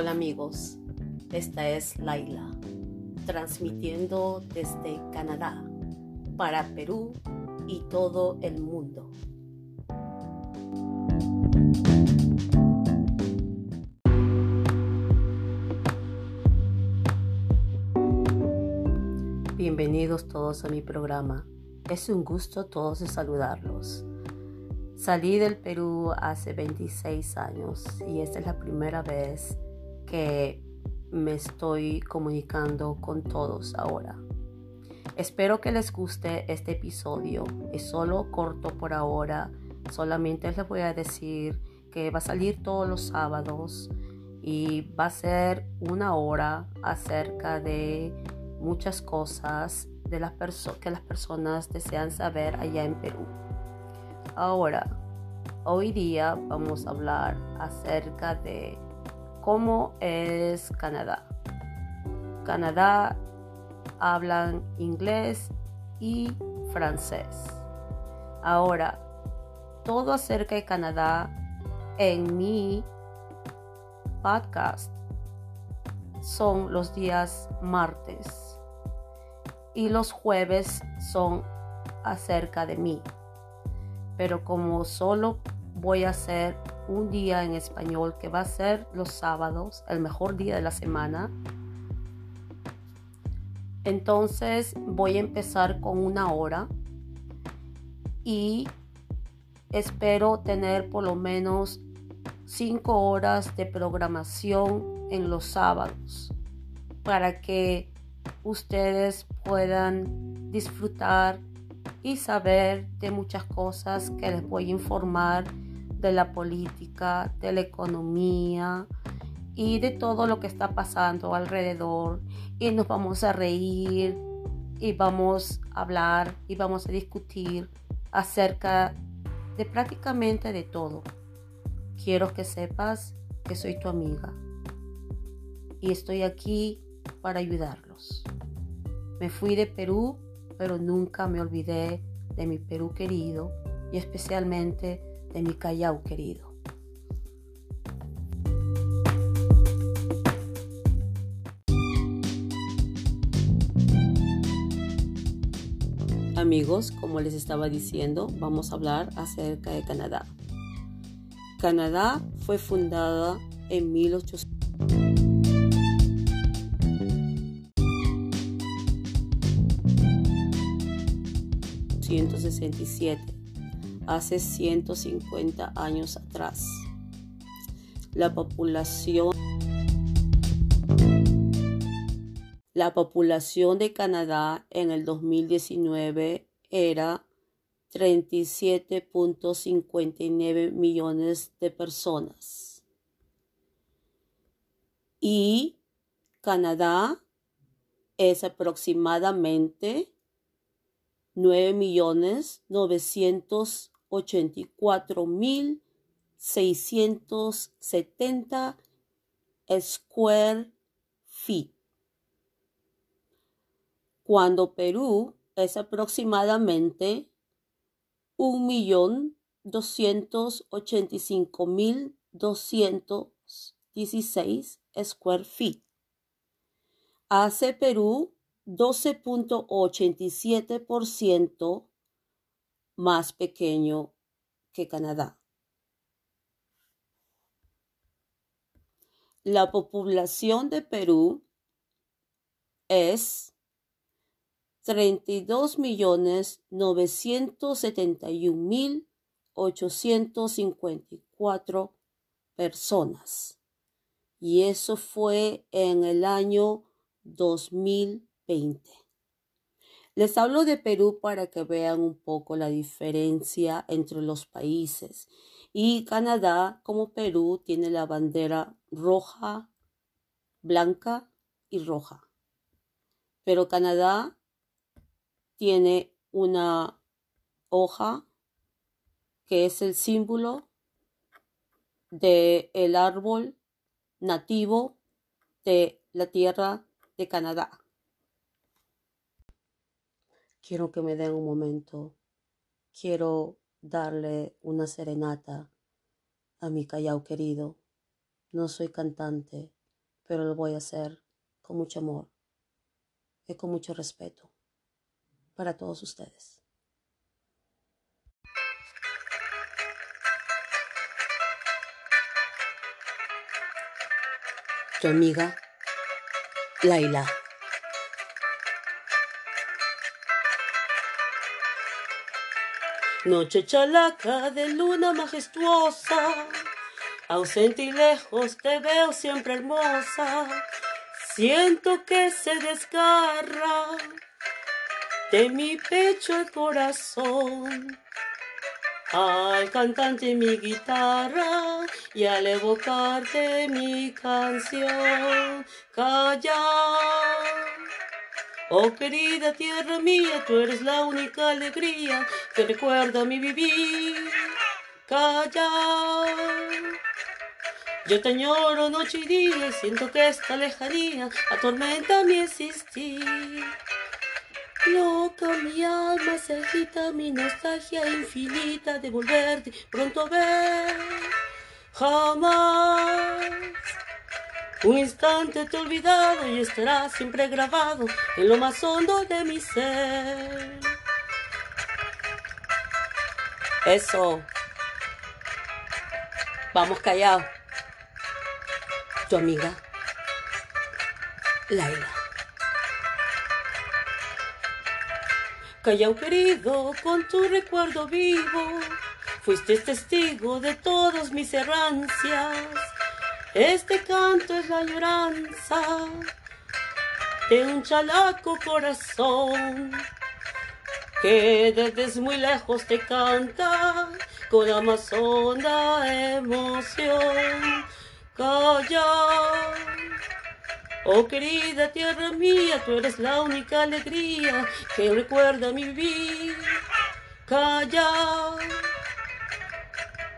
Hola amigos, esta es Laila, transmitiendo desde Canadá para Perú y todo el mundo. Bienvenidos todos a mi programa. Es un gusto todos saludarlos. Salí del Perú hace 26 años y esta es la primera vez que me estoy comunicando con todos ahora. Espero que les guste este episodio. Es solo corto por ahora. Solamente les voy a decir que va a salir todos los sábados y va a ser una hora acerca de muchas cosas de las que las personas desean saber allá en Perú. Ahora, hoy día vamos a hablar acerca de cómo es Canadá. Canadá hablan inglés y francés. Ahora, todo acerca de Canadá en mi podcast son los días martes y los jueves son acerca de mí pero como solo voy a hacer un día en español que va a ser los sábados, el mejor día de la semana, entonces voy a empezar con una hora y espero tener por lo menos cinco horas de programación en los sábados para que ustedes puedan disfrutar y saber de muchas cosas que les voy a informar de la política, de la economía y de todo lo que está pasando alrededor. Y nos vamos a reír y vamos a hablar y vamos a discutir acerca de prácticamente de todo. Quiero que sepas que soy tu amiga y estoy aquí para ayudarlos. Me fui de Perú pero nunca me olvidé de mi Perú querido y especialmente de mi Callao querido. Amigos, como les estaba diciendo, vamos a hablar acerca de Canadá. Canadá fue fundada en 1800 167, hace 150 años atrás. La población La población de Canadá en el 2019 era 37.59 millones de personas. Y Canadá es aproximadamente 9.984.670 square feet. Cuando Perú es aproximadamente 1.285.216 square feet. Hace Perú 12.87% más pequeño que Canadá. La población de Perú es 32.971.854 personas. Y eso fue en el año 2000 les hablo de Perú para que vean un poco la diferencia entre los países. Y Canadá, como Perú, tiene la bandera roja, blanca y roja. Pero Canadá tiene una hoja que es el símbolo del el árbol nativo de la tierra de Canadá. Quiero que me den un momento. Quiero darle una serenata a mi Callao querido. No soy cantante, pero lo voy a hacer con mucho amor y con mucho respeto para todos ustedes. Tu amiga Laila. Noche chalaca de luna majestuosa, ausente y lejos te veo siempre hermosa. Siento que se desgarra de mi pecho el corazón. Al cantante mi guitarra y al evocarte mi canción, calla Oh querida tierra mía, tú eres la única alegría que recuerda mi vivir. Calla. Yo te añoro noche y día siento que esta lejanía atormenta mi existir. Loca mi alma se agita, mi nostalgia infinita de volverte pronto a ver. Jamás un instante te he olvidado y estará siempre grabado en lo más hondo de mi ser. Eso. Vamos callado. Tu amiga, Laila. Callao querido, con tu recuerdo vivo, fuiste testigo de todas mis errancias este canto es la lloranza de un chalaco corazón que desde muy lejos te canta con honda emoción. Calla, oh querida tierra mía, tú eres la única alegría que recuerda mi vida. Calla.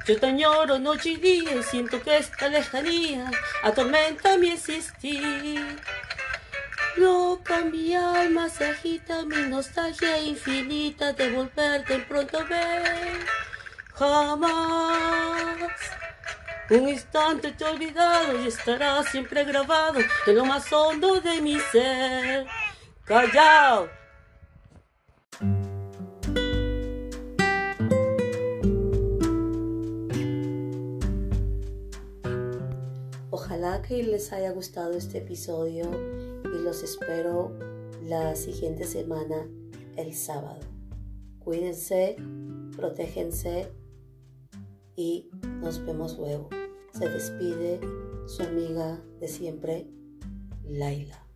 Yo te añoro noche y día siento que esta lejanía atormenta mi existir. Loca mi alma se agita, mi nostalgia infinita de volverte pronto a ver. Jamás un instante te he olvidado y estará siempre grabado en lo más hondo de mi ser. Callao. Que les haya gustado este episodio y los espero la siguiente semana, el sábado. Cuídense, protéjense y nos vemos luego. Se despide su amiga de siempre, Laila.